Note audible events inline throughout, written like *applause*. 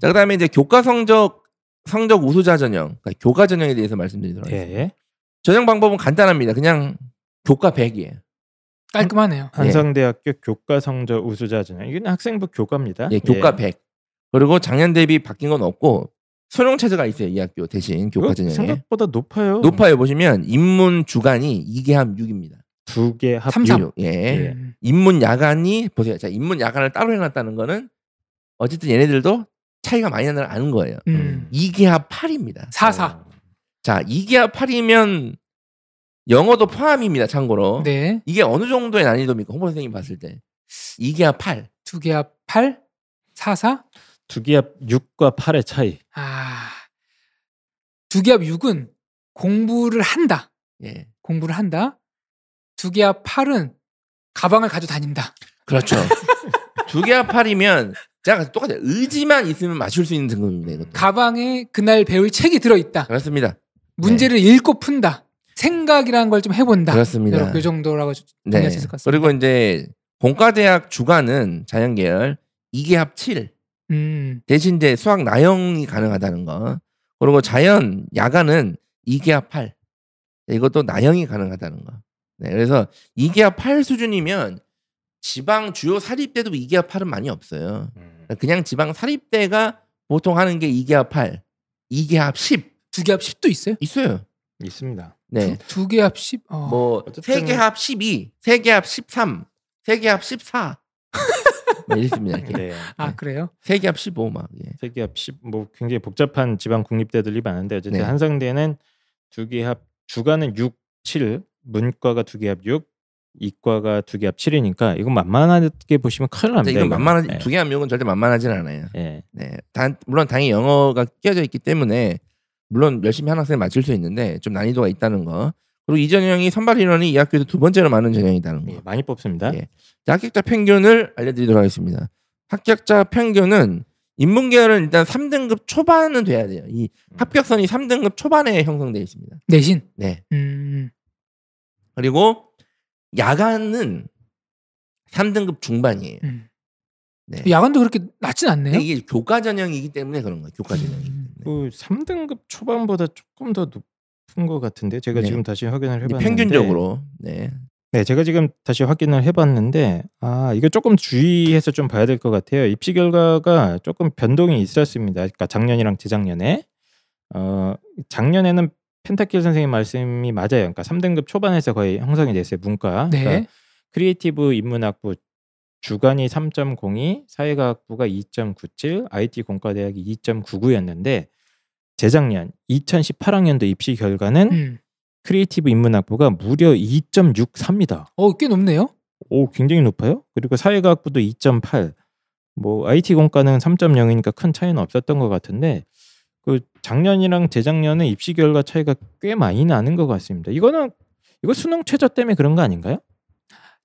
자 그다음에 이제 교과 성적 성적 우수자 전형, 그러니까 교과 전형에 대해서 말씀드리도록 하겠습니다. 예. 전형 방법은 간단합니다. 그냥 교과 100이에요. 깔끔하네요. 한성대학교 교과 성적 우수자 전형. 이건 학생부 교과입니다. 예, 교과 100. 그리고 작년 대비 바뀐 건 없고 수능 체제가 있어요. 이 학교 대신 교과 전형에. 생각보다 높아요. 높아요. 보시면 인문 주간이 2개 합 6입니다. 두 개 합. 삼, 삼. 예. 예. 음. 인문 야간이 보세요. 자, 인문 야간을 따로 해놨다는 거는 어쨌든 얘네들도 차이가 많이 나는 걸 아는 거예요. 음. 2개 합 8입니다. 사사. 자, 2개 합 8이면 영어도 포함입니다. 참고로. 네. 이게 어느 정도의 난이도입니까? 홍보 선생님 봤을 때. 2개 합 8. 두개합 8, 4, 4. 두개 합 6과 8의 차이. 아. 두개합 6은 공부를 한다. 예. 공부를 한다. 두개합 8은 가방을 가지고 다닌다. 그렇죠. *laughs* 두개합 8이면 제가 똑같아요. 의지만 있으면 맞출 수 있는 등급입니다. 이것도. 가방에 그날 배울 책이 들어 있다. 그렇습니다. 문제를 읽고 푼다. 생각이라는 걸 좀 해본다. 그렇습니다. 이렇게 그 정도라고 네. 정리할 수 있을 것 같습니다. 그리고 이제 공과대학 주간은 자연계열 2개 합 7. 음, 대신 이제 수학 나형이 가능하다는 거. 그리고 자연 야간은 2개 합 8. 네, 이것도 나형이 가능하다는 거. 네, 그래서 2개 합 8 수준이면 지방 주요 사립대도 2개 합 8은 많이 없어요. 그냥 지방 사립대가 보통 하는 게 2개 합 8, 2개 합10두개합 10도 있어요? 있어요. 있습니다. 네. 두 개합 10? 어. 뭐 어쨌든- 3개 합 12, 3개 합 13, 3개 합 14. 뭐 이렇습니다. 이렇게. 네. 아, 그래요? 3개 합 15 막. 예. 세계 합 10, 뭐 굉장히 복잡한 지방 국립대들이 많은데 어쨌든 네. 한성대는 두 개합 주간은 6, 7, 문과가 두 개합 6, 이과가 두 개 합 7이니까 이거 만만하게 보시면 큰일 납니다. 이건. 만만하지 네. 두개 합력은 절대 만만하진 않아요. 예. 네. 단 물론 당연히 영어가 끼어져 있기 때문에 물론 열심히 한 학생 맞출 수 있는데 좀 난이도가 있다는 거. 그리고 이 전형이 선발 인원이 이 학교에서 두 번째로 많은 전형이다는 거. 예, 많이 뽑습니다. 예. 자, 합격자 평균을 알려드리도록 하겠습니다. 합격자 평균은 인문계열은 일단 3등급 초반은 돼야 돼요. 이 음. 합격선이 3등급 초반에 형성되어 있습니다. 내신? 네. 음, 그리고 야간은 3등급 중반이에요. 음. 네. 야간도 그렇게 낮진 않네요. 이게 교과 전형이기 때문에 그런 거예요. 교과 전형이기 때문에. 그 3등급 초반보다 조금 더 높은 것 같은데 제가 네. 지금 다시 확인을 해봤는데 평균적으로. 네. 네, 제가 지금 다시 확인을 해봤는데 아 이거 조금 주의해서 좀 봐야 될 것 같아요. 입시 결과가 조금 변동이 있었습니다. 그러니까 작년이랑 재작년에 어 작년에는 펜타킬 선생님 말씀이 맞아요. 그러니까 3등급 초반에서 거의 형성이 됐어요. 문과. 네. 그러니까 creative 인문학부 주간이 3.02, 사회과학부가 2.97, IT 공과대학이 2.99였는데 재작년 2018학년도 입시 결과는 음. creative 인문학부가 무려 2.64입니다. 어, 꽤 높네요. 오, 굉장히 높아요. 그리고 사회과학부도 2.8. 뭐 IT 공과는 3.0이니까 큰 차이는 없었던 것 같은데 그 작년이랑 재작년은 입시 결과 차이가 꽤 많이 나는 것 같습니다. 이거는 이거 수능 최저 때문에 그런 거 아닌가요?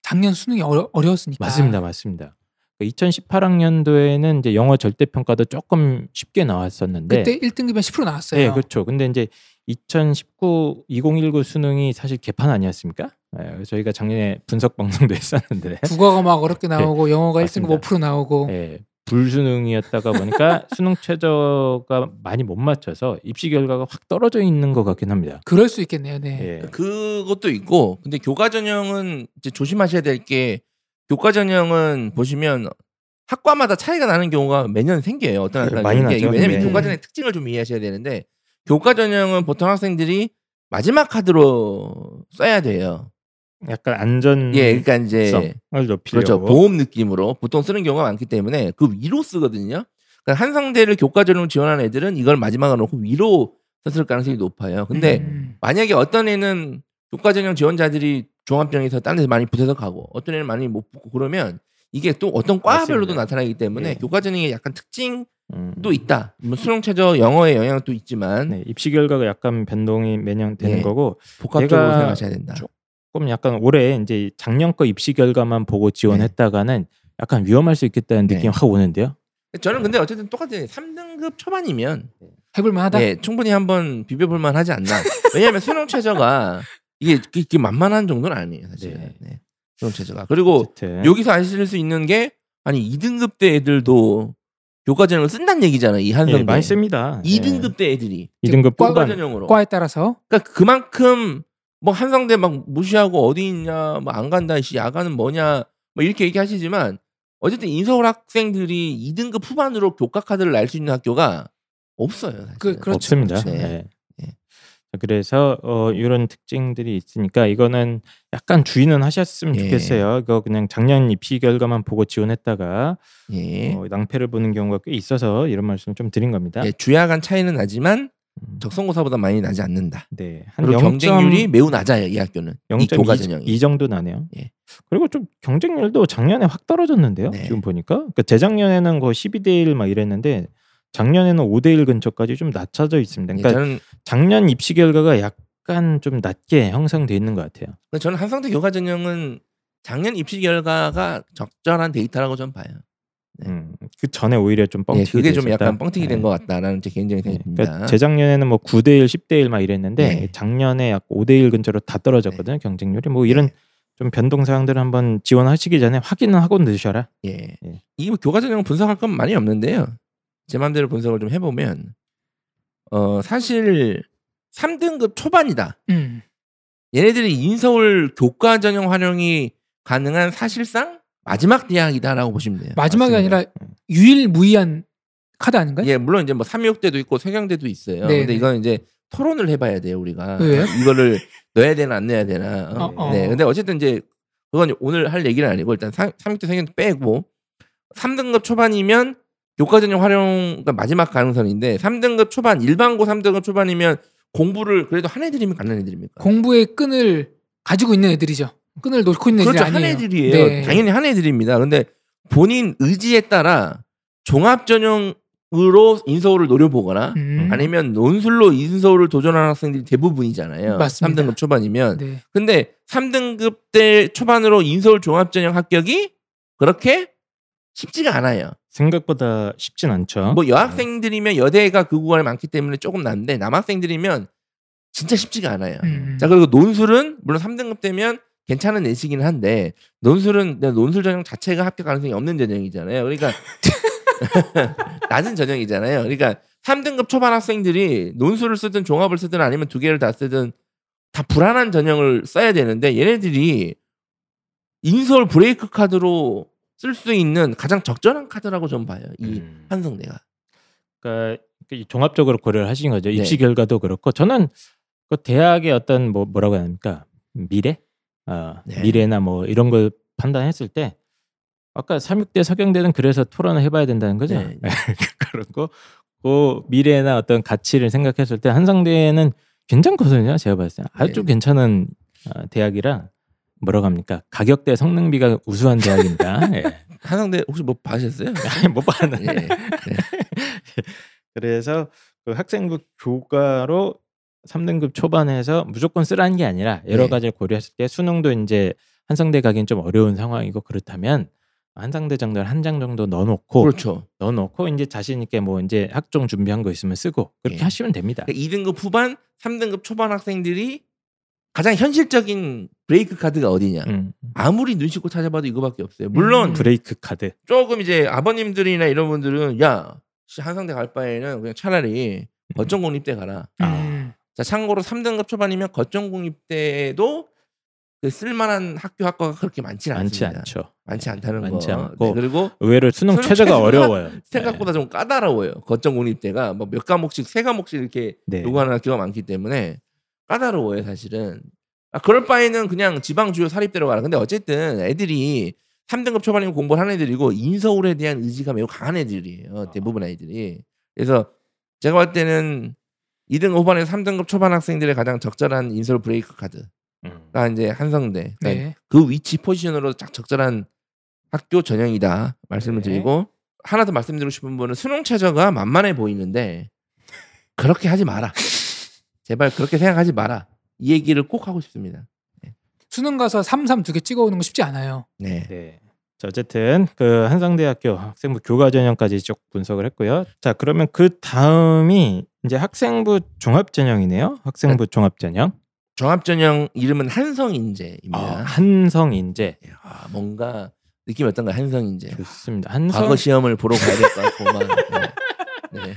작년 수능이 어려, 어려웠으니까. 맞습니다, 맞습니다. 2018학년도에는 이제 영어 절대 평가도 조금 쉽게 나왔었는데 그때 1등급이 10% 나왔어요. 네, 그렇죠. 근데 이제 2019, 2019 수능이 사실 개판 아니었습니까? 예, 저희가 작년에 분석 방송도 했었는데 국어가 막 어렵게 나오고 영어가 1등급 네. 맞습니다. 5% 나오고 예, 불수능이었다가 보니까 *laughs* 수능 최저가 많이 못 맞춰서 입시 결과가 확 떨어져 있는 것 같긴 합니다. 그럴 수 있겠네요. 네. 예. 그것도 있고 근데 교과 전형은 이제 조심하셔야 될 게 교과 전형은 보시면 학과마다 차이가 나는 경우가 매년 생겨요. 어떤 학과는 많이 나죠. 왜냐면 네. 교과 전형의 특징을 좀 이해하셔야 되는데 교과 전형은 보통 학생들이 마지막 카드로 써야 돼요. 약간 안전 예, 그러니까 이제 그렇죠. 보험 느낌으로 보통 쓰는 경우가 많기 때문에 그 위로 쓰거든요. 그러니까 한성대를 교과 전형 지원하는 애들은 이걸 마지막으로 놓고 위로 썼을 가능성이 높아요. 근데 음. 만약에 어떤 애는 교과 전형 지원자들이 종합전형에서 다른 데서 많이 붙어서 가고 어떤 애는 많이 못 붙고 그러면 이게 또 어떤 과별로도 맞습니다. 나타나기 때문에 예. 교과 전형에 약간 특징도 음. 있다. 뭐 수능 최저 영어의 영향도 있지만 네, 입시 결과가 약간 변동이 매년 되는 예. 거고 복합적으로 생각하셔야 된다. 조금 약간 올해 이제 작년 거 입시 결과만 보고 지원했다가는 약간 위험할 수 있겠다는 네. 느낌 확 오는데요. 저는 근데 어쨌든 똑같아요. 3등급 초반이면 해볼만하다. 예, 충분히 한번 비벼볼만 하지 않나. 왜냐하면 수능 최저가 이게, 이게 만만한 정도는 아니에요. 사실. 네. 네. 수능 최저가. 그리고 어쨌든 여기서 아실 수 있는 게 아니 2등급 대 애들도 교과 전형을 쓴다는 얘기잖아. 이 한성대. 예, 많이 씁니다. 2등급 대 애들이 2등급 과- 교과 전형으로. 과에 따라서 그러니까 그만큼 뭐 한성대 막 무시하고 어디 있냐, 뭐 안 간다, 씨 야간은 뭐냐, 뭐 이렇게 얘기하시지만 어쨌든 인서울 학생들이 2등급 후반으로 교과 카드를 날 수 있는 학교가 없어요. 사실은. 그- 그렇죠. 없습니다. 네. 예. 예. 자, 그래서 어, 이런 특징들이 있으니까 이거는 약간 주의는 하셨으면 예. 좋겠어요. 이거 그냥 작년 입시 결과만 보고 지원했다가 예. 어, 낭패를 보는 경우가 꽤 있어서 이런 말씀을 좀 드린 겁니다. 예, 주야간 차이는 나지만 음, 적성고사보다 많이 나지 않는다. 네, 한 그리고 0. 경쟁률이 매우 낮아요. 이 학교는. 이 교과 전형이. 0.2 정도 나네요. 예. 그리고 좀 경쟁률도 작년에 확 떨어졌는데요. 네. 지금 보니까 그러니까 재작년에는 거 12대 1 막 이랬는데 작년에는 5대 1 근처까지 좀 낮춰져 있습니다. 예, 그러니까 저는 작년 입시 결과가 약간 좀 낮게 형성돼 있는 것 같아요. 저는 한성대 교과 전형은 작년 입시 결과가 적절한 데이터라고 좀 봐요. 네. 음, 그 전에 오히려 좀 예, 뻥튀기 그게 좀 됐었다. 약간 뻥튀기 된 네. 것 같다라는 제 개인적인 네, 생각입니다. 그러니까 재작년에는 뭐 9대 1, 10대 1 막 이랬는데 네. 작년에 약 5대 1 근처로 다 떨어졌거든요. 경쟁률이 뭐 이런 네. 좀 변동 사항들을 한번 지원하시기 전에 확인은 하고 넣으셔라. 예. 예. 이뭐 교과 전형 분석할 건 많이 없는데요. 제 마음대로 분석을 좀 해보면 어 사실 3등급 초반이다. 음. 얘네들이 인서울 교과 전형 활용이 가능한 사실상 마지막 대학이다라고 보시면 돼요. 마지막이 맞습니다. 아니라 유일무이한 카드 아닌가요? 예, 물론 이제 뭐 삼육대도 있고 세경대도 있어요. 네, 근데 네. 이건 이제 토론을 해봐야 돼요 우리가 왜요? 이거를 넣어야 되나 안 넣어야 되나. 어? 어, 어. 네, 근데 어쨌든 이제 그건 오늘 할 얘기는 아니고 일단 삼- 삼육대 세경대 빼고 3등급 초반이면 교과 전형 활용 가 마지막 가능성인데 3등급 초반 일반고 3등급 초반이면 공부를 그래도 한 애들이면 가는 애들입니까? 공부의 끈을 가지고 있는 애들이죠. 끈을 놓고 있는 애들이 그렇죠 한 아니에요. 애들이에요. 네. 당연히 한 애들입니다. 근데 본인 의지에 따라 종합 전형으로 인서울을 노려보거나 음. 아니면 논술로 인서울을 도전하는 학생들이 대부분이잖아요. 맞습니다. 3등급 초반이면. 네. 근데 3등급 때 초반으로 인서울 종합 전형 합격이 그렇게 쉽지가 않아요. 생각보다 쉽진 않죠. 뭐 여학생들이면 여대가 그 구간에 많기 때문에 조금 난데 남학생들이면 진짜 쉽지가 않아요. 음. 자 그리고 논술은 물론 3등급 되면 괜찮은 내시기는 한데 논술은 논술 전형 자체가 합격 가능성이 없는 전형이잖아요. 그러니까 *laughs* 낮은 전형이잖아요. 그러니까 3등급 초반 학생들이 논술을 쓰든 종합을 쓰든 아니면 두 개를 다 쓰든 다 불안한 전형을 써야 되는데 얘네들이 인서울 브레이크 카드로 쓸 수 있는 가장 적절한 카드라고 좀 봐요. 이 음. 한성대가. 그러니까 이 종합적으로 고려를 하신 거죠. 네. 입시 결과도 그렇고 저는 그 대학의 어떤 뭐 뭐라고 해야 합니까 미래, 어, 네. 미래나 뭐 이런 걸 판단했을 때 아까 삼육대 서경대는 그래서 토론을 해봐야 된다는 거죠. 네. *laughs* 그런 거. 그 미래나 어떤 가치를 생각했을 때 한성대는 괜찮거든요. 제가 봤을 때 아주 네. 괜찮은 어, 대학이라 뭐라고 합니까 가격대 성능비가 우수한 대학입니다. *laughs* 예. 한성대 혹시 뭐 봐셨어요? *laughs* 아니, 못 봤는데. 예. 그래서 그 학생부 교과로 3등급 초반에서 무조건 쓰라는 게 아니라 여러 네. 가지를 고려했을 때 수능도 이제 한성대 가기엔 좀 어려운 상황이고 그렇다면 한상대 정도를 한 장 정도 넣어놓고 그렇죠. 넣어놓고 이제 자신 있게 뭐 이제 학종 준비한 거 있으면 쓰고 그렇게 예. 하시면 됩니다. 2등급 후반, 3등급 초반 학생들이 가장 현실적인 브레이크 카드가 어디냐? 음, 아무리 눈 씻고 찾아봐도 이거밖에 없어요. 물론 음. 브레이크 카드. 조금 이제 아버님들이나 이런 분들은 야 씨, 한상대 갈 바에는 그냥 차라리 거점 공립대 가라. 음. 자 참고로 3등급 초반이면 거점 공립대도 그 쓸만한 학교 학과가 그렇게 많지는 많지 않습니다. 않죠. 많지 않다는 많지 거. 않고 네, 그리고 의외로 수능 수능 최저가 어려워요. 생각보다 좀 까다로워요. 거점 공립대가 뭐 몇 과목씩 세 과목씩 이렇게 네. 요구하는 학교가 많기 때문에 까다로워요 사실은. 아, 그럴 바에는 그냥 지방 주요 사립대로 가라. 근데 어쨌든 애들이 3등급 초반이면 공부를 하는 애들이고 인서울에 대한 의지가 매우 강한 애들이에요. 대부분 애들이. 그래서 제가 봤을 때는 2등급 후반에서 3등급 초반 학생들의 가장 적절한 인서울 브레이크 카드가 음. 이제 한성대. 그러니까 네. 그 위치 포지션으로 딱 적절한 학교 전형이다 말씀을 네. 드리고 하나 더 말씀드리고 싶은 분은 수능 최저가 만만해 보이는데 그렇게 하지 마라. *laughs* 제발 그렇게 생각하지 마라. 이 얘기를 꼭 하고 싶습니다. 수능 가서 33 두 개 찍어오는 거 쉽지 않아요. 네. 네. 자, 어쨌든 그 한상대학교 학생부 교과 전형까지 쭉 분석을 했고요. 자, 그러면 그 다음이 이제 학생부 종합 전형이네요. 학생부 종합 전형. 종합 전형 이름은 한성인재입니다. 아, 한성인재. 아, 뭔가 느낌이 어떤가요? 한성 인재. 좋습니다. 한성 과거 시험을 보러 가야 될 것 같고 막. 네. 네.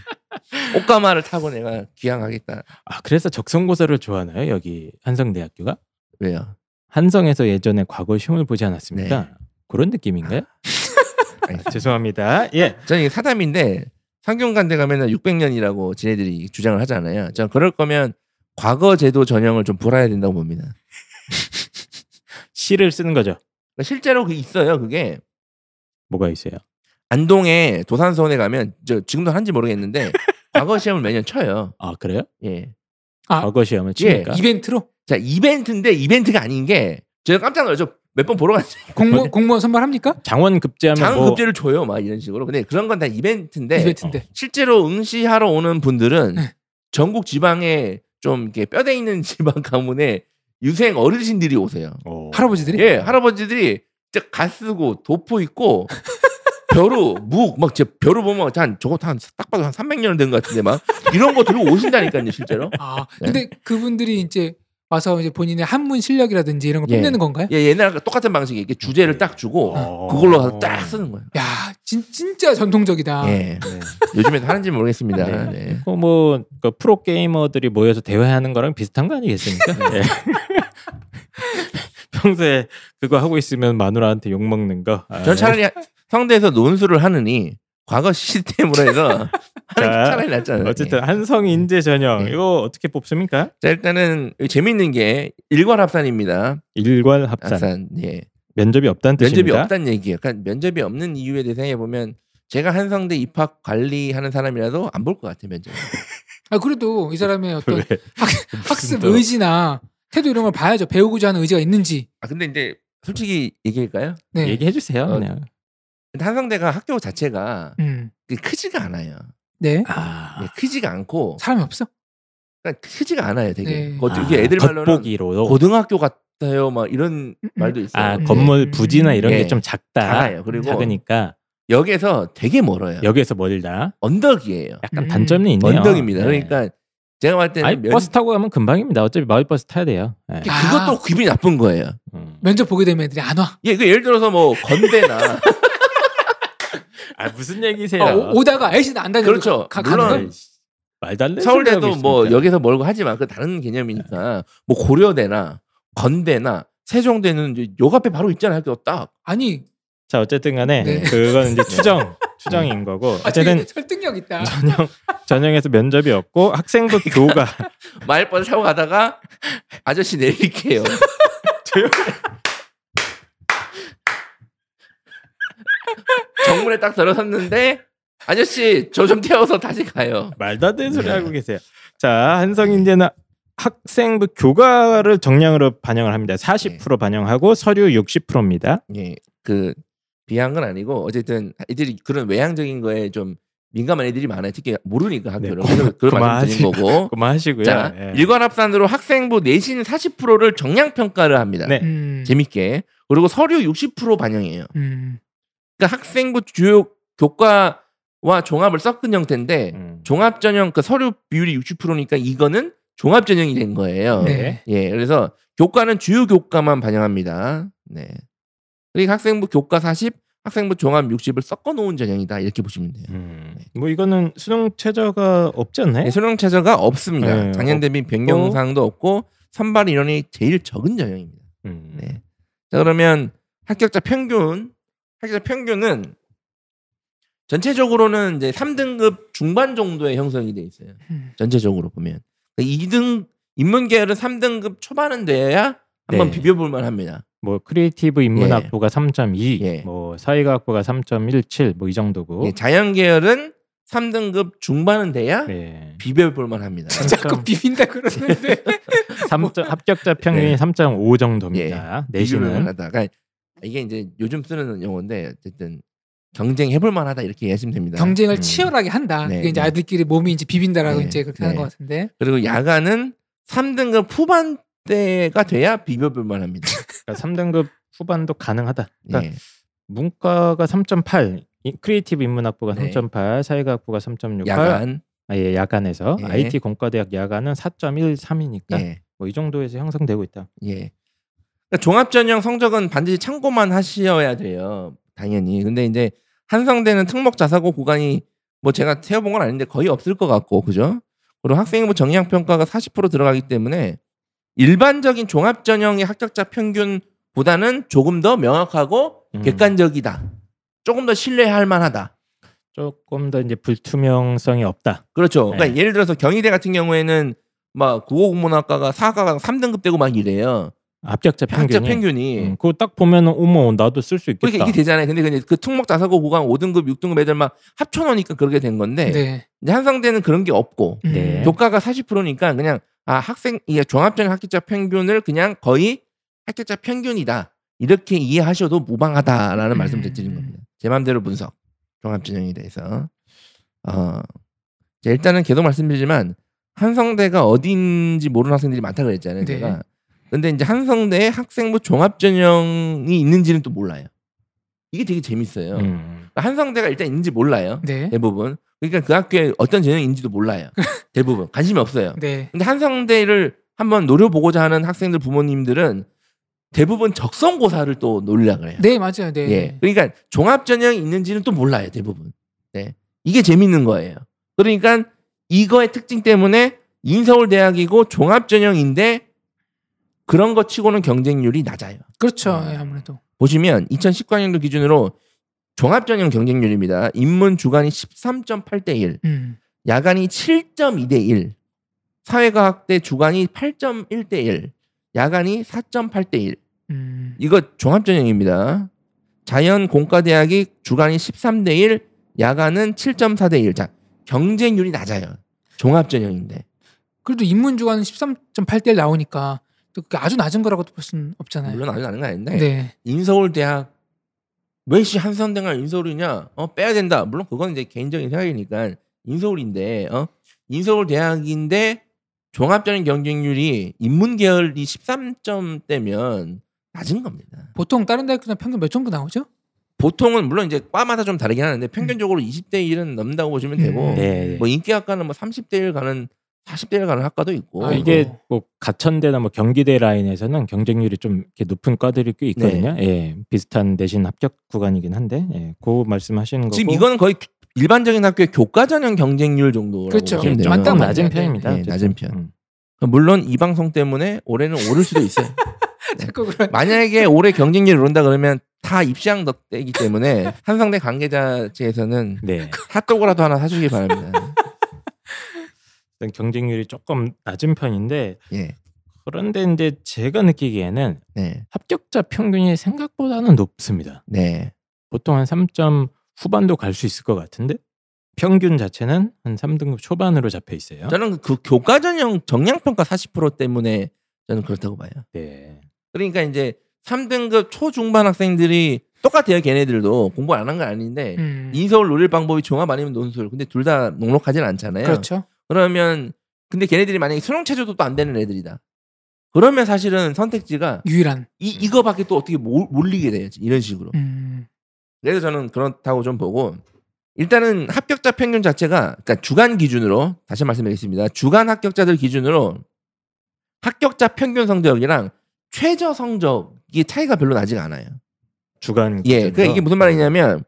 옷가마를 타고 내가 귀향하겠다. 아 그래서 적성고사를 좋아하나요? 여기 한성대학교가 왜요? 한성에서 예전에 과거 시험을 보지 않았습니까? 네. 그런 느낌인가요? *laughs* 아니, 죄송합니다. 예. 저는 이게 사담인데 상경관대 가면은 600년이라고 지네들이 주장을 하잖아요. 저는 그럴 거면 과거 제도 전형을 좀 불어야 된다고 봅니다. *laughs* 시를 쓰는 거죠. 그러니까 실제로 그 있어요. 그게 뭐가 있어요? 안동에 도산서원에 가면 저 지금도 하는지 모르겠는데 *laughs* 과거 시험을 매년 쳐요. 아 그래요? 예. 아, 과거 시험을 칩니까? 이벤트로 자 이벤트인데 이벤트가 아닌 게 제가 깜짝 놀랐죠. 몇 번 보러 갔어요. 공무 *laughs* 공무원 선발합니까? 장원 급제하면 장은 뭐 급제를 줘요. 막 이런 식으로. 근데 그런 건 다 이벤트인데 이벤트인데. 실제로 응시하러 오는 분들은 네. 전국 지방에 좀 이렇게 뼈대 있는 *laughs* 지방 가문에 유생 어르신들이 오세요. 어. 할아버지들이? 예, 할아버지들이 진짜 가 쓰고 도포 있고 *laughs* 벼루 묵 막 제 벼루 보면 한 저거 한 딱 봐도 한 300년 된 것 같은데 막 이런 거 들고 오신다니까요, 실제로. 아, 네. 근데 그분들이 이제 와서 이제 본인의 한문 실력이라든지 이런 걸 예. 뽐내는 건가요? 예, 옛날과 똑같은 방식이 이게 주제를 딱 주고 어. 그걸로 가서 딱 쓰는 거예요. 야, 진, 진짜 전통적이다. 예. 네. 요즘에도 하는지 모르겠습니다. 네. 네. 그거 뭐그 프로 게이머들이 모여서 대화하는 거랑 비슷한 거 아니겠습니까? 네. 평소에 그거 하고 있으면 마누라한테 욕 먹는 거. 아, 전 차라리 성대에서 논술을 하느니 과거 시스템으로 해서 하는 게 자, 차라리 낫잖아요. 어쨌든 한성 인재 전형 네. 이거 어떻게 뽑습니까? 자, 일단은 재밌는 게 일괄 합산입니다. 일괄 합산 합산. 예. 면접이 없다는 면접이 뜻입니다. 없다는 얘기예요. 그러니까 면접이 없는 이유에 대해서 생각해 보면 제가 한성대 입학 관리하는 사람이라도 안 볼 것 같아요 면접. *laughs* 아, 그래도 이 사람의 어떤 왜? *laughs* 학습 또- 의지나 태도 이런 걸 봐야죠. 배우고자 하는 의지가 있는지. 아 근데 이제 솔직히 얘기할까요? 네. 얘기해 주세요. 어, 그냥. 한성대가 학교 자체가 음. 크지가 않아요. 네. 아, 예, 크지가 않고 사람이 없어? 그러니까 크지가 않아요, 되게. 네. 그 어떻게 애들 말로는 겉보기로 고등학교 같아요, 막 이런 음, 말도 있어요. 아 음. 건물 부지나 이런 예. 게좀 작다. 작아요. 그리고 작으니까 역에서 되게 멀어요. 여기에서 멀다. 언덕이에요. 약간 음. 단점이 있네요. 언덕입니다. 네. 그러니까 제가 봤을 때는 아니 면- 버스 타고 가면 금방입니다. 어차피 마을 버스 타야 돼요. 네. 아. 그것도 기분이 나쁜 거예요. 음. 면접 보게 되면 애들이 안 와. 예, 그 예를 들어서 뭐 건대나 *laughs* 아 무슨 얘기세요? 어, 오, 오다가 알씨는 안 다녀도 그렇죠. 가, 물론? 말도 안 되는 서울대도 뭐. 여기서 멀고 하지만 그 다른 개념이니까 뭐 고려대나 건대나 세종대는 이제 요 앞에 바로 있잖아요. 학교 딱. 아니, 자 어쨌든 간에 네. 그건 이제 추정 추정인 거고 아, 어쨌든 되게 설득력 있다. 전형 전형에서 면접이 없고 학생부 교과 마을버스 타고 가다가 아저씨 내릴게요. *laughs* 조용 정문에 딱 들어섰는데 아저씨 저 좀 태워서 다시 가요. 말도 안 되는 소리 네. 하고 계세요. 자 한성인재는 학생부 교과를 정량으로 반영을 합니다. 40% 반영하고 서류 60%입니다. 예, 그 비한 건 아니고 어쨌든 애들이 그런 외향적인 거에 좀 민감한 애들이 많아요. 특히 모르니까 학교를. 네, 그래서 그런 말씀 그만하시- 드린 거고. *laughs* 그만하시고요. 자, 예. 일괄합산으로 학생부 내신 40%를 정량 평가를 합니다. 네. 음, 재밌게. 그리고 서류 60% 반영해요. 음, 그러니까 학생부 주요 교과와 종합을 섞은 형태인데 음. 종합 전형 그 서류 비율이 60%니까 이거는 종합 전형이 된 거예요. 네. 예, 그래서 교과는 주요 교과만 반영합니다. 네. 그리고 학생부 교과 40, 학생부 종합 60을 섞어 놓은 전형이다 이렇게 보시면 돼요. 음. 뭐 이거는 수능 최저가 없지 않나요? 네, 수능 최저가 없습니다. 네, 작년 대비 변경 사항도 없고 선발 인원이 제일 적은 전형입니다. 음. 네. 자 그러면 합격자 평균 합격자 평균은 전체적으로는 이제 3등급 중반 정도의 형성이 돼 있어요. 음. 전체적으로 보면 2등 인문 계열은 3등급 초반은 돼야 한번 네. 비벼볼 만합니다. 뭐 creative 인문학부가 3.2, 예. 뭐 사회과학부가 3.17, 뭐 이 정도고. 예, 자연 계열은 3등급 중반은 돼야 네. 비벼볼 만합니다. 자꾸 비빈다 그러는데. 3점, 합격자 평균이 네. 3.5 정도입니다. 비벼볼 내신은 만하다가 이게 이제 요즘 쓰는 용어인데 어쨌든 경쟁해볼 만하다 이렇게 이해하시면 됩니다. 경쟁을 음. 치열하게 한다. 네, 이게 이제 네. 아이들끼리 몸이 이제 비빈다라고 네, 이제 그렇게 하는 네. 것 같은데. 그리고 야간은 3등급 후반대가 돼야 비벼볼 만합니다. 그러니까 3등급 후반도 가능하다. 그러니까 예. 문과가 3.8, 이- creative 인문학부가 네. 3.8, 사회과학부가 3.6, 야간 아, 예, 야간에서 예. IT 공과대학 야간은 4.13이니까 예. 뭐 이 정도에서 형성되고 있다. 예. 그러니까 종합전형 성적은 반드시 참고만 하셔야 돼요. 당연히. 근데 이제 한성대는 특목 자사고 구간이 뭐 제가 세어본 건 아닌데 거의 없을 것 같고 그죠? 그리고 학생부 정량 평가가 40% 들어가기 때문에 일반적인 종합 전형의 합격자 평균보다는 조금 더 명확하고 음. 객관적이다. 조금 더 신뢰할 만하다. 조금 더 이제 불투명성이 없다. 그렇죠. 그러니까 네. 예를 들어서 경희대 같은 경우에는 막 국어국문학과가 사과가 3등급 되고 막 이래요. 합격자 평균이. 합격 평균이. 음, 그거 딱 보면은 어머 나도 쓸 수 있겠다. 그러니까 이게 되잖아요. 근데 근데 그 특목 자사고 구간 5등급, 6등급 애들 막 합쳐놓으니까 그렇게 된 건데 네. 이제 한성대는 그런 게 없고 음. 네. 교과가 40%니까 그냥 아 학생 이게 종합적인 합격자 평균을 그냥 거의 합격자 평균이다 이렇게 이해하셔도 무방하다라는 음. 말씀을 드리는 겁니다. 제 마음대로 분석 종합전형에 대해서 어 일단은 계속 말씀드리지만 한성대가 어딘지 모르는 학생들이 많다 그랬잖아요. 네. 제가 근데 이제 한성대에 학생부 종합 전형이 있는지는 또 몰라요. 이게 되게 재밌어요. 음. 그러니까 한성대가 일단 있는지 몰라요. 네. 대부분. 그러니까 그 학교에 어떤 전형인지도 몰라요. *laughs* 대부분 관심이 없어요. 네. 근데 한성대를 한번 노려보고자 하는 학생들 부모님들은 대부분 적성고사를 또 노리려 그래요. 네, 맞아요. 네. 예. 그러니까 종합 전형이 있는지는 또 몰라요. 대부분. 네. 이게 재밌는 거예요. 그러니까 이거의 특징 때문에 인서울 대학이고 종합 전형인데 그런 거 치고는 경쟁률이 낮아요. 그렇죠. 음. 예, 아무래도. 보시면 2019학년도 기준으로 종합전형 경쟁률입니다. 인문 주간이 13.8대 1, 음. 야간이 7.2대 1, 사회과학대 주간이 8.1대 1, 야간이 4.8대 1. 음. 이거 종합전형입니다. 자연 공과대학이 주간이 13대 1, 야간은 7.4대 1. 자, 경쟁률이 낮아요. 종합전형인데. 그래도 인문 주간은 13.8대 1 나오니까 아주 낮은 거라고도 볼 수는 없잖아요. 물론 아주 나는 거 아닌데. 네. 인서울 대학 왜시 한성대가 인서울이냐? 어 빼야 된다. 물론 그건 이제 개인적인 생각이니까 인서울인데 어 인서울 대학인데 종합적인 경쟁률이 인문 계열이 13점대면 낮은 겁니다. 보통 다른 대학교는 평균 몇 정도 나오죠? 보통은 물론 이제 과마다 좀 다르긴 하는데 평균적으로 20대 1은 넘는다고 보시면 되고 음. 네. 뭐 인기학과는 뭐 30대 1 가는 40대 1 가는 학과도 있고 아, 이게 뭐 가천대나 뭐 경기대 라인에서는 경쟁률이 좀 이렇게 높은 과들이 꽤 있거든요. 네. 예, 비슷한 내신 합격 구간이긴 한데, 예, 그 말씀하시는 거고. 지금 이거는 거의 일반적인 학교의 교과 전형 경쟁률 정도라고 그렇죠. 보시면 돼요. 맞다, 맞다. 낮은 네, 편입니다. 네, 어쨌든. 낮은 편. 음. 물론 이 방송 때문에 올해는 오를 수도 있어요. *laughs* 자꾸 그래. 만약에 올해 경쟁률이 오른다 그러면 다 입시왕 덕대이기 때문에 한성대 관계자 측에서는 네. 핫도그라도 하나 사주기 바랍니다. 일단 경쟁률이 조금 낮은 편인데 예, 그런데 이제 제가 느끼기에는 네, 합격자 평균이 생각보다는 높습니다. 네, 보통 한 3점 후반도 갈 수 있을 것 같은데 평균 자체는 한 3등급 초반으로 잡혀 있어요. 저는 그 교과 전형 정량 평가 40% 때문에 저는 그렇다고 봐요. 네. 그러니까 이제 3등급 초중반 학생들이 똑같아요. 걔네들도 공부 안 한 건 아닌데 음. 인서울 노릴 방법이 종합 아니면 논술. 근데 둘 다 녹록하진 않잖아요. 그렇죠. 그러면 근데 걔네들이 만약에 수능 체제도 또 안 되는 애들이다. 그러면 사실은 선택지가 유일한. 이 이거밖에 또 어떻게 몰, 몰리게 돼요. 이런 식으로. 음. 그래서 저는 그렇다고 좀 보고 일단은 합격자 평균 자체가 그러니까 주간 기준으로 다시 말씀드리겠습니다. 주간 합격자들 기준으로 합격자 평균 성적이랑 최저 성적이 차이가 별로 나지가 않아요. 주간 예, 기준으로. 그러니까 이게 무슨 말이냐면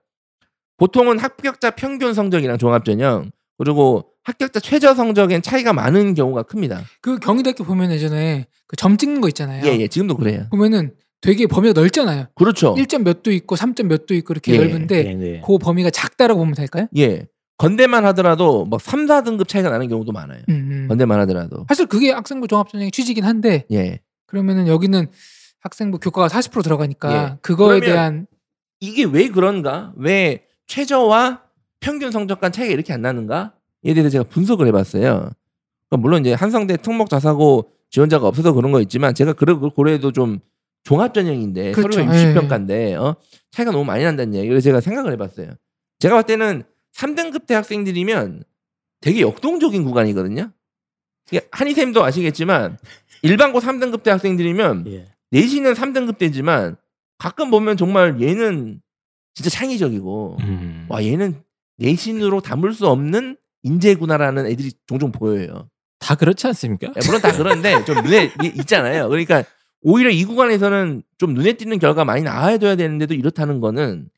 보통은 합격자 평균 성적이랑 종합전형 그리고 합격자 최저 성적엔 차이가 많은 경우가 큽니다. 그 경희대학교 보면 예전에 그 점 찍는 거 있잖아요. 예, 예, 지금도 그래요. 보면은 되게 범위가 넓잖아요. 그렇죠. 1점 몇도 있고 3점 몇도 있고 이렇게 예, 넓은데 네, 네. 그 범위가 작다라고 보면 될까요? 예, 건대만 하더라도 막 3, 4등급 차이가 나는 경우도 많아요. 음, 음. 건대만 하더라도. 사실 그게 학생부 종합전형의 취지긴 한데 예. 그러면은 여기는 학생부 교과가 40% 들어가니까 예. 그거에 대한 이게 왜 그런가? 왜 최저와 평균 성적 간 차이가 이렇게 안 나는가? 에 대해서 제가 분석을 해봤어요. 그러니까 물론 이제 한성대 특목 자사고 지원자가 없어서 그런 거 있지만 제가 그걸 고려해도 좀 종합 전형인데 그렇죠. 서로가 예. 60평가인데 어? 차이가 너무 많이 난다는 얘기. 그래서 제가 생각을 해봤어요. 제가 봤을 때는 3등급 대 학생들이면 되게 역동적인 구간이거든요. 이게 한희쌤도 아시겠지만 일반고 3등급 대 학생들이면 예. 내신은 3등급 대지만 가끔 보면 정말 얘는 진짜 창의적이고 음. 와 얘는 내신으로 담을 수 없는 인재구나라는 애들이 종종 보여요. 다 그렇지 않습니까? 예, 물론 다 그런데 좀 눈에 이- 있잖아요. 그러니까 오히려 이 구간에서는 좀 눈에 띄는 결과 많이 나와줘야 되는데도 이렇다는 거는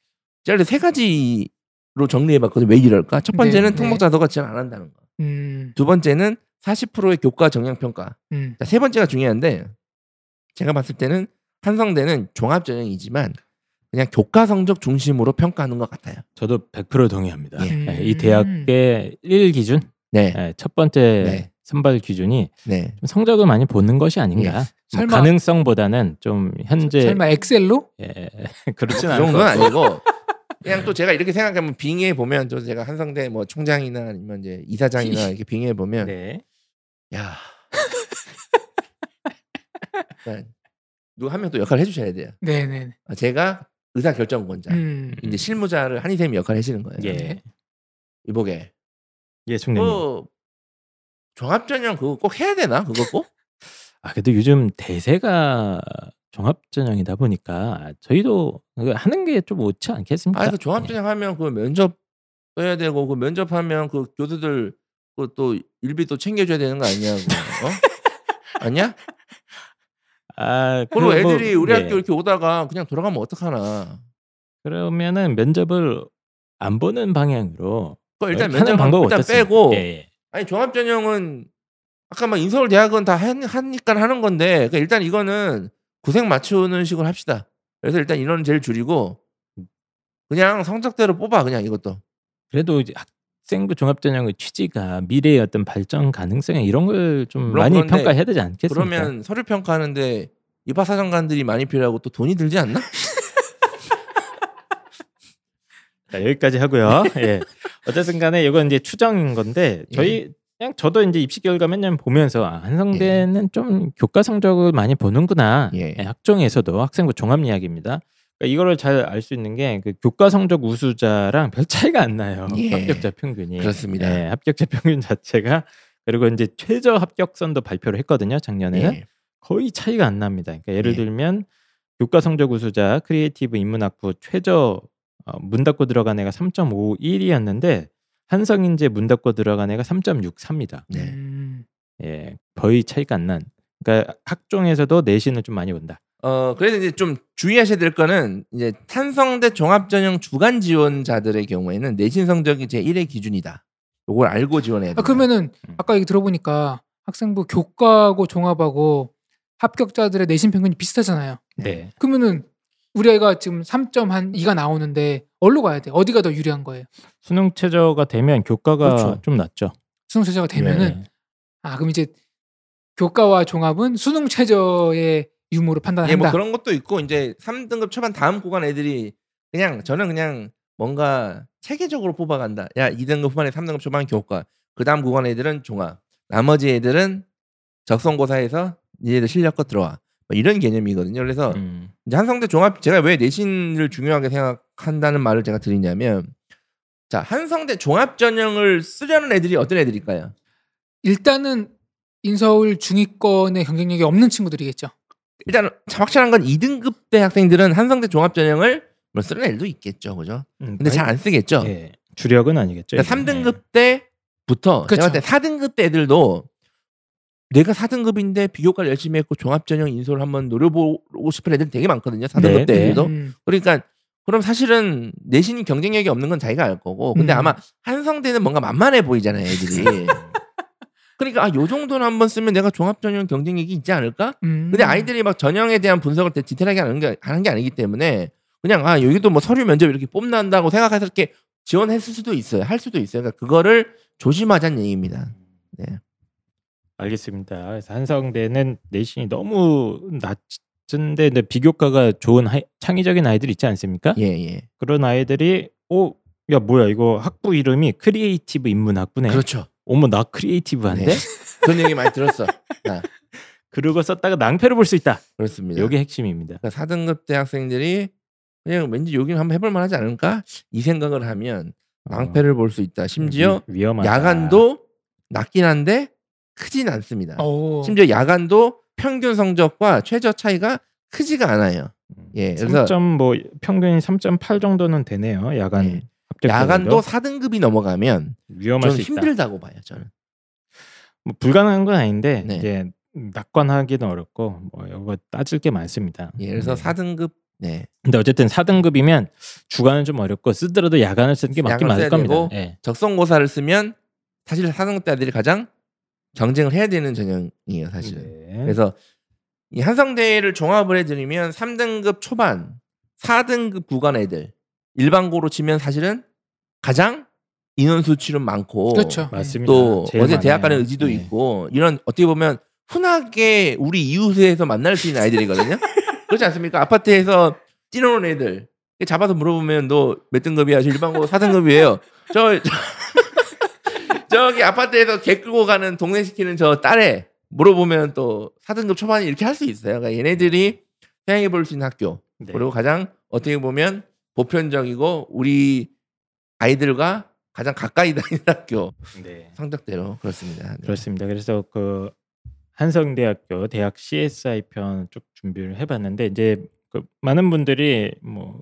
제가 세 가지로 정리해봤거든요. 왜 이럴까? 첫 번째는 네, 네. 특목자도가 지원 안 한다는 거. 음, 두 번째는 40%의 교과 정량 평가. 음. 자, 세 번째가 중요한데 제가 봤을 때는 한성대는 종합 전형이지만 그냥 교과 성적 중심으로 평가하는 것 같아요. 저도 100% 동의합니다. 예. 예, 이 대학의 1 기준, 네, 예, 첫 번째 네. 선발 기준이 네. 좀 성적을 많이 보는 것이 아닌가. 뭐 설마- 가능성보다는 좀 현재 설마 엑셀로? 예, *laughs* 그렇진 그 않고 정도는 아니고 그냥 또 제가 이렇게 생각하면 빙의해 보면 또 제가 한성대 뭐 총장이나 아니면 이제 이사장이나 이렇게 빙의해 보면 네. 야 *laughs* 누구 한명 또 역할 해주셔야 돼요. 네네. 아, 제가 의사 결정권자 음. 이제 실무자를 한희 쌤이 역할 해주시는 거예요. 예. 이보게 예, 총장님. 그 종합 전형 그거 꼭 해야 되나 그거 꼭? 아, 그래도 요즘 대세가 종합 전형이다 보니까 저희도 그거 하는 게 좀 옳지 않겠습니까? 아, 그 종합 전형 하면 그 면접 써야 되고 그 면접하면 그 교수들 그 또 일비 또 챙겨줘야 되는 거 아니냐고. 어? *laughs* 아니야? 아, 그리고 그 뭐, 애들이 우리 네. 학교 이렇게 오다가 그냥 돌아가면 어떡하나. 그러면은 면접을 안 보는 방향으로 그 일단 면접 방법 일단 어떻습니까? 빼고 예, 예. 아니 종합 전형은 아까 막 인서울 대학은 다 한- 하니까 하는 건데 그러니까 일단 이거는 구색 맞추는 식으로 합시다. 그래서 일단 인원은 제일 줄이고 그냥 성적대로 뽑아 그냥 이것도. 그래도 이제 학생부 종합 전형의 취지가 미래의 어떤 발전 가능성 이런 걸 좀 많이 평가해야 되지 않겠습니까? 그러면 서류 평가하는데 입학사정관들이 많이 필요하고 또 돈이 들지 않나? *laughs* 자, 여기까지 하고요. 예. 어쨌든 간에 이건 이제 추정인 건데 예. 저희 그냥 저도 이제 입시 결과 맨날 보면서 아, 한성대는 좀 교과 성적을 많이 보는구나. 예. 예, 학종에서도 학생부 종합 이야기입니다. 그러니까 이거를 잘 알 수 있는 게 그 교과 성적 우수자랑 별 차이가 안 나요. 예. 합격자 평균이. 그렇습니다. 예, 합격자 평균 자체가 그리고 이제 최저 합격선도 발표를 했거든요. 작년에는 예. 거의 차이가 안 납니다. 그러니까 예를 예. 들면 교과 성적 우수자 creative 인문학부 최저 어, 문 닫고 들어간 애가 3.51이었는데 한성인재 문 닫고 들어간 애가 3.63입니다. 네. 음. 예, 거의 차이가 안 난. 그러니까 학종에서도 내신을 좀 많이 본다. 어 그래서 이제 좀 주의하셔야 될 거는 이제 한성대 종합전형 주간 지원자들의 경우에는 내신 성적이 제 1의 기준이다. 요걸 알고 지원해야 돼. 아, 그러면은 음. 아까 얘기 들어보니까 학생부 교과하고 종합하고 합격자들의 내신 평균이 비슷하잖아요. 네. 그러면은 우리 아이가 지금 3.2가 나오는데 어디로 가야 돼? 어디가 더 유리한 거예요? 수능 최저가 되면 교과가 그렇죠. 좀 낫죠. 수능 최저가 되면은 네. 아 그럼 이제 교과와 종합은 수능 최저의 유무로 판단한다. 예, 뭐 그런 것도 있고 이제 3등급 초반 다음 구간 애들이 그냥 저는 그냥 뭔가 체계적으로 뽑아간다. 야 2등급 후반에 3등급 초반 교과. 그 다음 구간 애들은 종합. 나머지 애들은 적성고사에서 니네들 실력껏 들어와. 뭐 이런 개념이거든요. 그래서 음. 이제 한성대 종합 제가 왜 내신을 중요하게 생각한다는 말을 제가 드리냐면 자 한성대 종합 전형을 쓰려는 애들이 어떤 애들일까요? 일단은 인서울 중위권의 경쟁력이 없는 친구들이겠죠. 일단 확실한 건 2등급 대 학생들은 한성대 종합 전형을 뭐 쓰는 애들도 있겠죠, 그죠? 음, 근데 잘 안 쓰겠죠. 예. 주력은 아니겠죠. 그러니까 이게. 3등급 때부터 그쵸. 제가 볼때 4등급 때 애들도 내가 4등급인데 비교과를 열심히 했고 종합 전형 인솔을 한번 노려보고 싶은 애들 되게 많거든요. 4등급 네, 때 네. 애들도. 음. 그러니까 그럼 사실은 내신 경쟁력이 없는 건 자기가 알 거고 근데 음. 아마 한성대는 뭔가 만만해 보이잖아요 애들이 *laughs* 그러니까 아, 요 정도는 한번 쓰면 내가 종합 전형 경쟁력이 있지 않을까? 음. 근데 아이들이 막 전형에 대한 분석을 되게 디테일하게 하는 게, 하는 게 아니기 때문에 그냥 아 여기도 뭐 서류 면접 이렇게 뽑는다고 생각해서 이렇게 지원했을 수도 있어요 할 수도 있어요 그러니까 그거를 조심하자는 얘기입니다 네. 알겠습니다. 그래서 한성대는 내신이 너무 낮은데 근데 비교과가 좋은 하이- 창의적인 아이들 있지 않습니까? 예, 예. 그런 아이들이 오, 야 뭐야 이거 학부 이름이 creative 인문학부네. 그렇죠. 어머 나 creative한데? 네. *laughs* 그런 얘기 많이 들었어. 아, 그러고 썼다가 낭패를 볼 수 있다. 그렇습니다. 이게 핵심입니다. 그러니까 4등급대 학생들이 그냥 왠지 여기는 한번 해볼 만하지 않을까? 이 생각을 하면 낭패를 볼 수 있다. 심지어 위. 야간도 낮긴 한데 크진 않습니다. 오. 심지어 야간도 평균 성적과 최저 차이가 크지가 않아요. 예, 그래서 3점 뭐 평균이 3.8 정도는 되네요. 야간 예. 합격 야간도 4등급이 넘어가면 위험할 수 있다. 힘들다고 봐요. 저는. 뭐 불가능한 건 아닌데 네. 이제 낙관하기는 어렵고 뭐 이거 따질 게 많습니다. 예, 그래서 네. 4등급 네. 근데 어쨌든 4등급이면 주간은 좀 어렵고 쓰더라도 야간을 쓰는 게 맞긴 맞을 겁니다. 예. 적성고사를 쓰면 사실 4등급 대들이 가장 경쟁을 해야 되는 전형이에요, 사실은. 네. 그래서 이 한성대를 종합을 해드리면 3등급 초반, 4등급 구간 애들 일반고로 치면 사실은 가장 인원 수치는 많고 그렇죠. 맞습니다. 또 어제 대학 가는. 의지도 네. 있고 이런 어떻게 보면 흔하게 우리 이웃에서 만날 수 있는 아이들이거든요. *laughs* 그렇지 않습니까? 아파트에서 뛰노는 애들 잡아서 물어보면 너 몇 등급이야? 저 일반고 4등급이에요. 저, 저 *laughs* 저 기 아파트에서 개 끌고 가는 동네 시키는 저 딸에 물어보면 또 4등급 초반이 이렇게 할 수 있어요. 그러니까 얘네들이 생각해 볼 수 있는 학교 네. 그리고 가장 어떻게 보면 보편적이고 우리 아이들과 가장 가까이 *laughs* 다니는 학교 네. 성적대로 그렇습니다. 네. 그렇습니다. 그래서 그 한성대학교 대학 CSI 편 쭉 준비를 해봤는데 이제 그 많은 분들이 뭐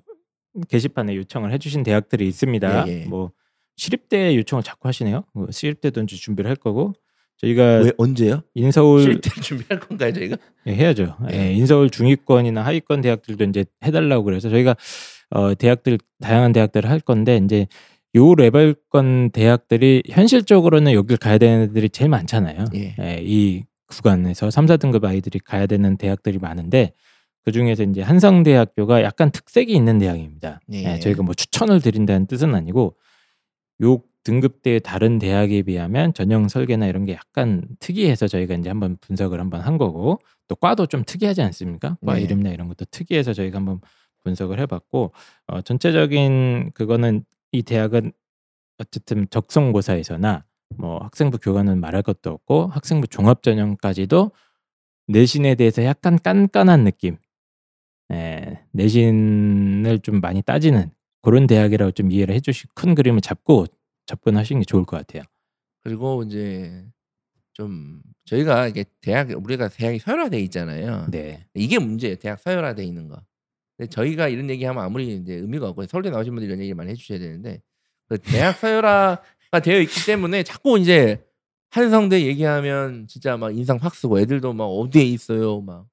게시판에 요청을 해주신 대학들이 있습니다. 예, 예. 뭐 시립대 요청을 자꾸 하시네요. 뭐 시립대도 이제 준비를 할 거고 저희가 왜 언제요? 인서울 실태 준비할 건가요, 저희가? 예, 해야죠. 예. 예, 인서울 중위권이나 하위권 대학들도 이제 해달라고 그래서 저희가 어, 대학들 다양한 대학들을 할 건데 이제 요 레벨권 대학들이 현실적으로는 여길 가야 되는 애들이 제일 많잖아요. 예. 예, 이 구간에서 3, 4등급 아이들이 가야 되는 대학들이 많은데 그 중에서 이제 한성대학교가 약간 특색이 있는 대학입니다. 예. 예, 저희가 뭐 추천을 드린다는 뜻은 아니고 요 등급대의 다른 대학에 비하면 전형 설계나 이런 게 약간 특이해서 저희가 이제 한번 분석을 한번 한 거고 또 과도 좀 특이하지 않습니까? 과 네. 이름이나 이런 것도 특이해서 저희가 한번 분석을 해봤고 어, 전체적인 그거는 이 대학은 어쨌든 적성고사에서나 뭐 학생부 교과는 말할 것도 없고 학생부 종합 전형까지도 내신에 대해서 약간 깐깐한 느낌, 예, 내신을 좀 많이 따지는 그런 대학이라고 좀 이해를 해주시고 큰 그림을 잡고 접근하시는 게 좋을 것 같아요. 그리고 이제 좀 저희가 이게 대학 우리가 대학이 서열화돼 있잖아요. 네, 이게 문제예요. 대학 서열화돼 있는 거. 근데 저희가 이런 얘기하면 아무리 이제 의미가 없고 서울대 나오신 분들 이런 얘기 많이 해주셔야 되는데 그 대학 서열화가 되어 있기 때문에 자꾸 이제 한성대 얘기하면 진짜 막 인상 확 쓰고 애들도 막 어디에 있어요 막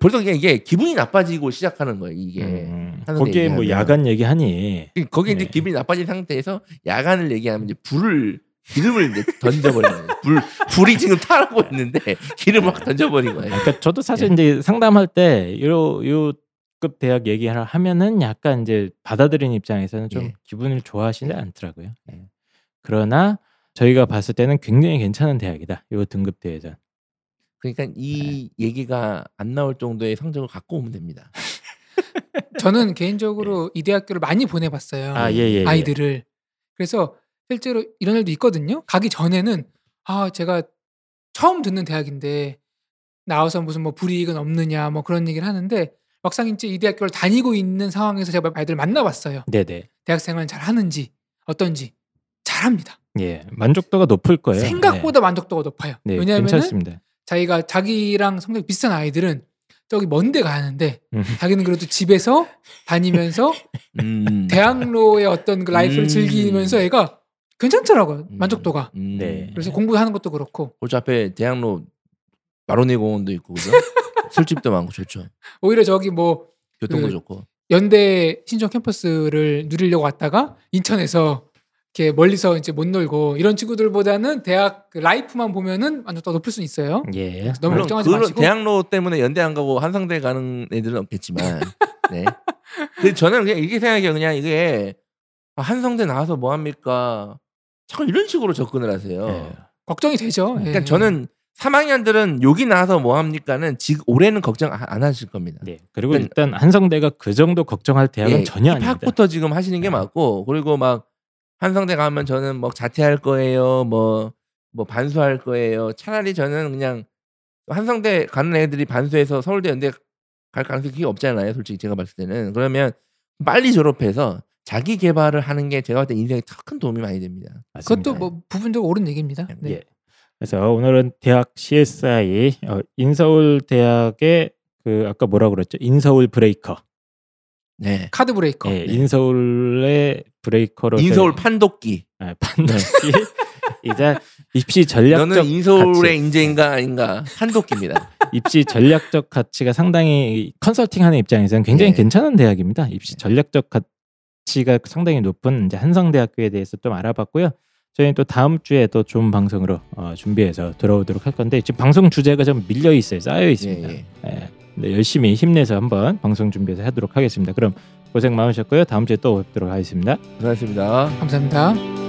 벌써 그냥 이게 기분이 나빠지고 시작하는 거예요 이게 음, 하는 거기에 뭐 얘기하면. 야간 얘기하니 거기 이제 네. 기분이 나빠진 상태에서 야간을 얘기하면 이제 불을 기름을 이제 던져버리는. 불 불이 지금 타라고 있는데 기름 막 던져버린 거예요. 그러니까 저도 사실 예. 이제 상담할 때요 요 급 대학 얘기를 하면은 약간 이제 받아들이는 입장에서는 좀 예. 기분을 좋아하시지 않더라고요. 예. 그러나 저희가 봤을 때는 굉장히 괜찮은 대학이다. 요 등급 대회전. 그러니까 이 얘기가 안 나올 정도의 성적을 갖고 오면 됩니다. 저는 개인적으로 이 대학교를 많이 보내봤어요. 아, 예, 예, 예. 아이들을. 그래서 실제로 이런 일도 있거든요. 가기 전에는 아 제가 처음 듣는 대학인데 나와서 무슨 뭐 불이익은 없느냐 뭐 그런 얘기를 하는데 막상 이제 이 대학교를 다니고 있는 상황에서 제가 아이들 을 만나봤어요. 네네. 대학생활 잘 하는지 어떤지 잘합니다. 예, 만족도가 높을 거예요. 생각보다 만족도가 높아요. 네, 네 왜냐하면 괜찮습니다. 자기가 자기랑 성격 비슷한 아이들은 저기 먼데 가는데 음. 자기는 그래도 집에서 다니면서 *laughs* 음. 대학로의 어떤 그 life를 음. 즐기면서 애가 괜찮더라고요 음. 만족도가 음. 네. 그래서 공부하는 것도 그렇고 그저 앞에 대학로 마로니에 공원도 있고 그죠? *laughs* 술집도 많고 좋죠. 오히려 저기 뭐 교통도 그- 좋고. 연대 신촌 캠퍼스를 누리려고 왔다가 인천에서 이렇게 멀리서 이제 못 놀고 이런 친구들보다는 대학 그 life만 보면은 만족도가 높을 수는 있어요. 예. 너무 걱정하지 마시고. 대학로 때문에 연대 안 가고 한성대 가는 애들은 없겠지만, 네. 그 저는 그냥 이렇게 생각해요. 그냥 이게 아, 한성대 나와서 뭐 합니까? 자꾸 이런 식으로 접근을 하세요. 예. 걱정이 되죠. 예. 그러니까 저는 3학년들은 여기 나와서 뭐 합니까는 지금 올해는 걱정 아- 안 하실 겁니다. 네. 그리고 그러니까- 일단 한성대가 그 정도 걱정할 대학은 예, 전혀 아닙니다. 입학부터 지금 하시는 게 네. 맞고 그리고 막 한성대 가면 저는 뭐 자퇴할 거예요. 뭐뭐 반수할 거예요. 차라리 저는 그냥 한성대 가는 애들이 반수해서 서울대 연대 갈 가능성이 없잖아요. 솔직히 제가 봤을 때는 그러면 빨리 졸업해서 자기 개발을 하는 게 제가 봤을 때 인생에 더큰 도움이 많이 됩니다. 맞습니다. 그것도 뭐 부분적으로 옳은 얘기입니다. 네. 예. 그래서 오늘은 대학 CSI 어, 인서울 대학의 그 아까 뭐라 그랬죠? 인서울 breaker. 네. 카드 breaker. 예, 네. 인서울의 breaker로 인서울 판독기. 아, 판독기 *laughs* 이제 입시 전략적 너는 인서울의 인재인가 아닌가 한도끼입니다. *laughs* 입시 전략적 가치가 상당히 컨설팅하는 입장에서는 굉장히 예. 괜찮은 대학입니다. 입시 전략적 가 치가 상당히 높은 이제 한성대학교에 대해서 좀 알아봤고요. 저희는 또 다음 주에 또 좋은 방송으로 어, 준비해서 돌아오도록 할 건데 지금 방송 주제가 좀 밀려 있어요, 쌓여 있습니다. 예, 예. 네, 열심히 힘내서 한번 방송 준비해서 하도록 하겠습니다. 그럼 고생 많으셨고요. 다음 주에 또 뵙도록 하겠습니다. 고생하셨습니다. 감사합니다.